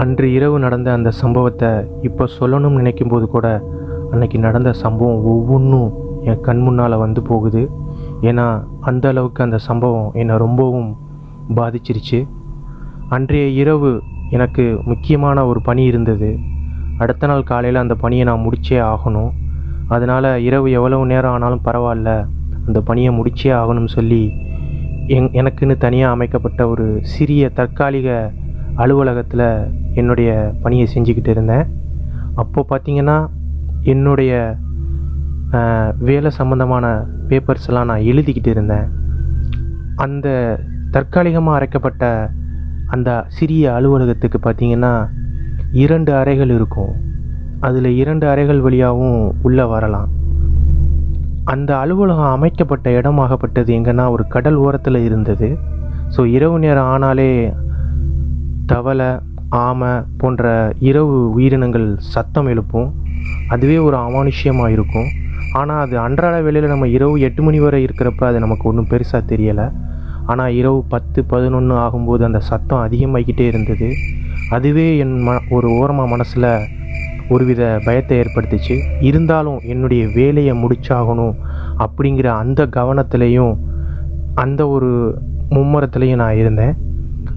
அன்று இரவு நடந்த அந்த சம்பவத்தை இப்போ சொல்லணும்னு நினைக்கும் போது கூட அன்னைக்கு நடந்த சம்பவம் ஒவ்வொன்றும் என் கண் முன்னால் வந்து போகுது. ஏன்னா அந்த அளவுக்கு அந்த சம்பவம் என்னை ரொம்பவும் பாதிச்சிருச்சு. அன்றைய இரவு எனக்கு முக்கியமான ஒரு பணி இருந்தது. அடுத்த நாள் காலையில் அந்த பணியை நான் முடிச்சே ஆகணும். அதனால் இரவு எவ்வளவு நேரம் ஆனாலும் பரவாயில்ல. அந்த பணியை முடிச்சே ஆகணும்னு சொல்லி எங் எனக்குன்னு தனியாக அமைக்கப்பட்ட ஒரு சிறிய தற்காலிக அலுவலகத்தில் என்னுடைய பணியை செஞ்சுக்கிட்டு இருந்தேன். அப்போது பார்த்திங்கன்னா என்னுடைய வேலை சம்மந்தமான பேப்பர்ஸ் எல்லாம் நான் எழுதிக்கிட்டு இருந்தேன். அந்த தற்காலிகமாக அரைக்கப்பட்ட அந்த சிறிய அலுவலகத்துக்கு பார்த்தீங்கன்னா இரண்டு அறைகள் இருக்கும். அதில் இரண்டு அறைகள் வழியாகவும் உள்ளே வரலாம். அந்த அலுவலகம் அமைக்கப்பட்ட இடமாகப்பட்டது எங்கன்னா ஒரு கடல் ஓரத்தில் இருந்தது. ஸோ இரவு நேரம் ஆனாலே தவளை ஆமை போன்ற இரவு உயிரினங்கள் சத்தம் எழுப்பும். அதுவே ஒரு அமானுஷ்யமாக இருக்கும். ஆனால் அது அன்றாட வேலையில் நம்ம இரவு எட்டு மணி வரை இருக்கிறப்ப அது நமக்கு ஒன்றும் பெருசாக தெரியலை. ஆனால் இரவு பத்து பதினொன்று ஆகும்போது அந்த சத்தம் அதிகமாகிக்கிட்டே இருந்தது. அதுவே என் ம ஒரு ஓரமாக மனசில் ஒருவித பயத்தை ஏற்படுத்துச்சு. இருந்தாலும் என்னுடைய வேலையை முடிச்சாகணும் அப்படிங்கிற அந்த கவனத்துலேயும் அந்த ஒரு மும்மரத்துலையும் நான் இருந்தேன்.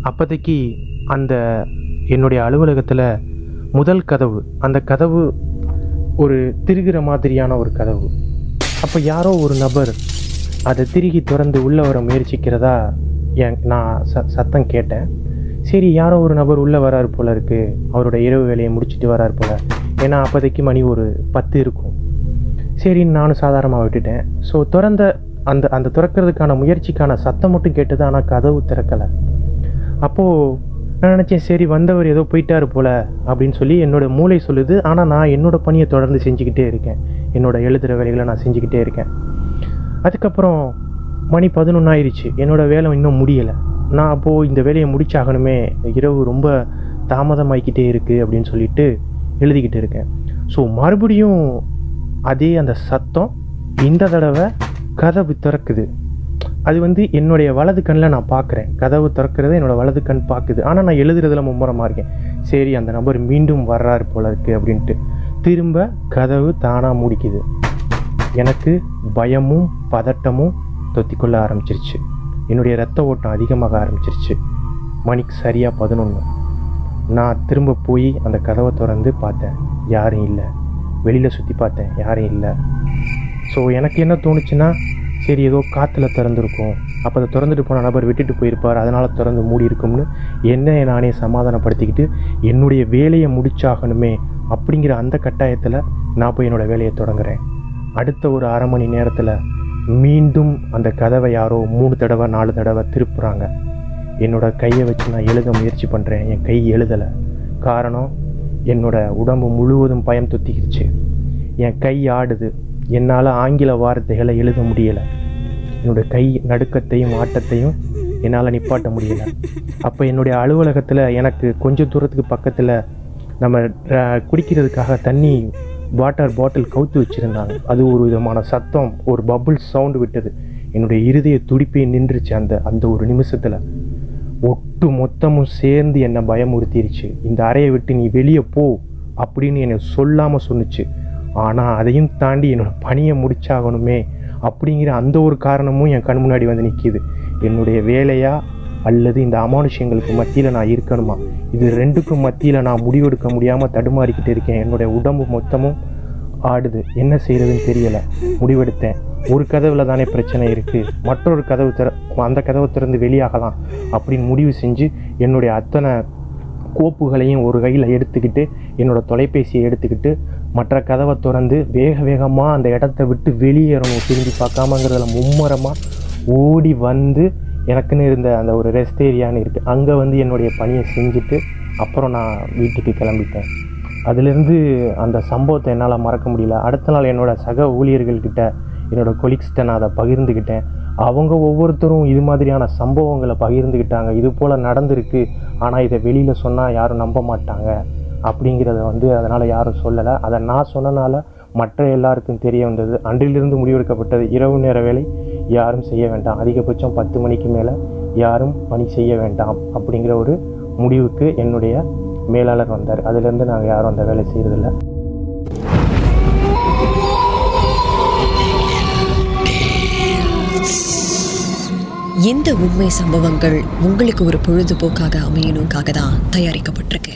அப்போதைக்கு அந்த என்னுடைய அலுவலகத்தில் முதல் கதவு அந்த கதவு ஒரு திருகிற மாதிரியான ஒரு கதவு. அப்போ யாரோ ஒரு நபர் அதை திருகி திறந்து உள்ளே வர முயற்சிக்கிறதா என் நான் ச சத்தம் கேட்டேன். சரி யாரோ ஒரு நபர் உள்ளே வராரு போல இருக்குது அவரோட இரவு வேலையை முடிச்சுட்டு வராரு போல். ஏன்னா அப்போதைக்கு மணி ஒரு பத்து இருக்கும். சரின்னு நானும் சாதாரணமாக விட்டுட்டேன். ஸோ திறந்த அந்த அந்த திறக்கிறதுக்கான முயற்சிக்கான சத்தம் மட்டும் கேட்டது ஆனால் கதவு திறக்கலை. அப்போது நான் நினச்சேன் சரி வந்தவர் ஏதோ போயிட்டாரு போல அப்படின்னு சொல்லி என்னோட மூளை சொல்லுது. ஆனால் நான் என்னோட பணியை தொடர்ந்து செஞ்சுக்கிட்டே இருக்கேன். என்னோட எழுதுகிற வேலைகளை நான் செஞ்சுக்கிட்டே இருக்கேன். அதுக்கப்புறம் மணி பதினொன்று ஆயிடுச்சு என்னோட வேலை இன்னும் முடியலை. நான் அப்போது இந்த வேலையை முடிச்சாகணுமே. இரவு ரொம்ப தாமதமாகிக்கிட்டே இருக்குது அப்படின்னு சொல்லிட்டு எழுதிக்கிட்டு இருக்கேன். ஸோ மறுபடியும் அதே அந்த சத்தம் இந்த தடவை கதவு திறக்குது. அது வந்து என்னுடைய வலது கண்ணில் நான் பார்க்குறேன். கதவு திறக்கிறத என்னோடய வலது கண் பார்க்குது. ஆனால் நான் எழுதுறதுல மும்முரமாக இருக்கேன். சரி அந்த நபர் மீண்டும் வர்றாரு போல இருக்கு அப்படின்ட்டு. திரும்ப கதவு தானாக மூடிக்குது. எனக்கு பயமும் பதட்டமும் தொத்திக்கொள்ள ஆரம்பிச்சிருச்சு. என்னுடைய ரத்த ஓட்டம் அதிகமாக ஆரம்பிச்சிருச்சு. மணிக்கு சரியாக பதினொன்று நான் திரும்ப போய் அந்த கதவை திறந்து பார்த்தேன். யாரும் இல்லை. வெளியில் சுற்றி பார்த்தேன். யாரும் இல்லை. ஸோ எனக்கு என்ன தோணுச்சுன்னா சரி ஏதோ காற்றுல திறந்துருக்கும். அப்போ அதை திறந்துட்டு போன நபர் விட்டுட்டு போயிருப்பார். அதனால் திறந்து மூடி இருக்கும்னு என்ன நானே சமாதானப்படுத்திக்கிட்டு என்னுடைய வேலையை முடிச்சாகணுமே அப்படிங்கிற அந்த கட்டாயத்தில் நான் போய் என்னோடய வேலையை தொடங்குறேன். அடுத்த ஒரு அரை மணி நேரத்தில் மீண்டும் அந்த கதவை யாரோ மூணு தடவை நாலு தடவை திருப்புறாங்க. என்னோட கையை வச்சு நான் எழுத முயற்சி பண்ணுறேன் என் கை எழுதலை. காரணம் என்னோட உடம்பு முழுவதும் பயம் தொத்திக்கிடுச்சு என் கை ஆடுது. என்னால் ஆங்கில வார்த்தைகளை எழுத முடியலை. என்னுடைய கை நடுக்கத்தையும் ஆட்டத்தையும் என்னால் நிப்பாட்ட முடியலை. அப்போ என்னுடைய அலுவலகத்தில் எனக்கு கொஞ்சம் தூரத்துக்கு பக்கத்தில் நம்ம குடிக்கிறதுக்காக தண்ணி வாட்டர் பாட்டில் கவுத்து வச்சுருந்தாங்க. அது ஒரு விதமான சத்தம் ஒரு பபுள் சவுண்டு விட்டது. என்னுடைய இருதய துடிப்பே நின்றுச்சு அந்த அந்த ஒரு நிமிஷத்தில். ஒட்டு மொத்தமும் சேர்ந்து என்னை பயமுறுத்திருச்சு. இந்த அறையை விட்டு நீ வெளியே போ அப்படின்னு என்னை சொல்லாமல் சொன்னுச்சு. ஆனால் அதையும் தாண்டி என்னோட பணியை முடிச்சாகணுமே அப்படிங்கிற அந்த ஒரு காரணமும் என் கண் முன்னாடி வந்து நிற்கிது என்னுடைய வேலையா அல்லது இந்த அமானுஷ்யங்களுக்கு மத்தியில் நான் இருக்கணுமா? இது ரெண்டுக்கும் மத்தியில் நான் முடிவெடுக்க முடியாமல் தடுமாறிக்கிட்டு இருக்கேன். என்னுடைய உடம்பு மொத்தமும் ஆடுது. என்ன செய்கிறதுன்னு தெரியலை. முடிவெடுத்தேன். ஒரு கதவில் தானே பிரச்சனை இருக்குது மற்றொரு கதவு திற அந்த கதவை திறந்து வெளியாகலாம் அப்படின்னு முடிவு செஞ்சு என்னுடைய அத்தனை கோப்புகளையும் ஒரு கையில் எடுத்துக்கிட்டு என்னோட தொலைபேசியை எடுத்துக்கிட்டு மற்ற கதவை திறந்து வேக வேகமாக அந்த இடத்த விட்டு வெளியேறணும். திரும்பி பார்க்காமங்கிறதுல மும்முரமாக ஓடி வந்து எனக்குன்னு இருந்த அந்த ஒரு ரெஸ்ட் ஏரியான்னு இருக்குது அங்கே வந்து என்னுடைய பணியை செஞ்சுட்டு அப்புறம் நான் வீட்டுக்கு கிளம்பிட்டேன். அதுலேருந்து அந்த சம்பவத்தை என்னால் மறக்க முடியல. அடுத்த நாள் என்னோடய சக ஊழியர்கள்கிட்ட என்னோட கொலீக்ஸ்கிட்ட நான் அதை பகிர்ந்துக்கிட்டேன் அவங்க ஒவ்வொருத்தரும் இது மாதிரியான சம்பவங்களை பகிர்ந்துக்கிட்டாங்க இது போல் நடந்திருக்கு. ஆனால் இதை வெளியில் சொன்னால் யாரும் நம்ப மாட்டாங்க. அப்படிங்கிறத வந்து அதனால் யாரும் சொல்லலை. அதை நான் சொன்னனால மற்ற எல்லாருக்கும் தெரிய வந்தது. அன்றிலிருந்து முடிவெடுக்கப்பட்டது இரவு நேர வேலை யாரும் செய்ய வேண்டாம். அதிகபட்சம் பத்து மணிக்கு மேலே யாரும் பணி செய்ய வேண்டாம் அப்படிங்கிற ஒரு முடிவுக்கு என்னுடைய மேலாளர் வந்தார். அதுலேருந்து நாங்கள் யாரும் அந்த வேலை செய்கிறதில்ல இந்த உண்மை சம்பவங்கள் உங்களுக்கு ஒரு பொழுதுபோக்காக அமையணுக்காக தான் தயாரிக்கப்பட்டிருக்கு.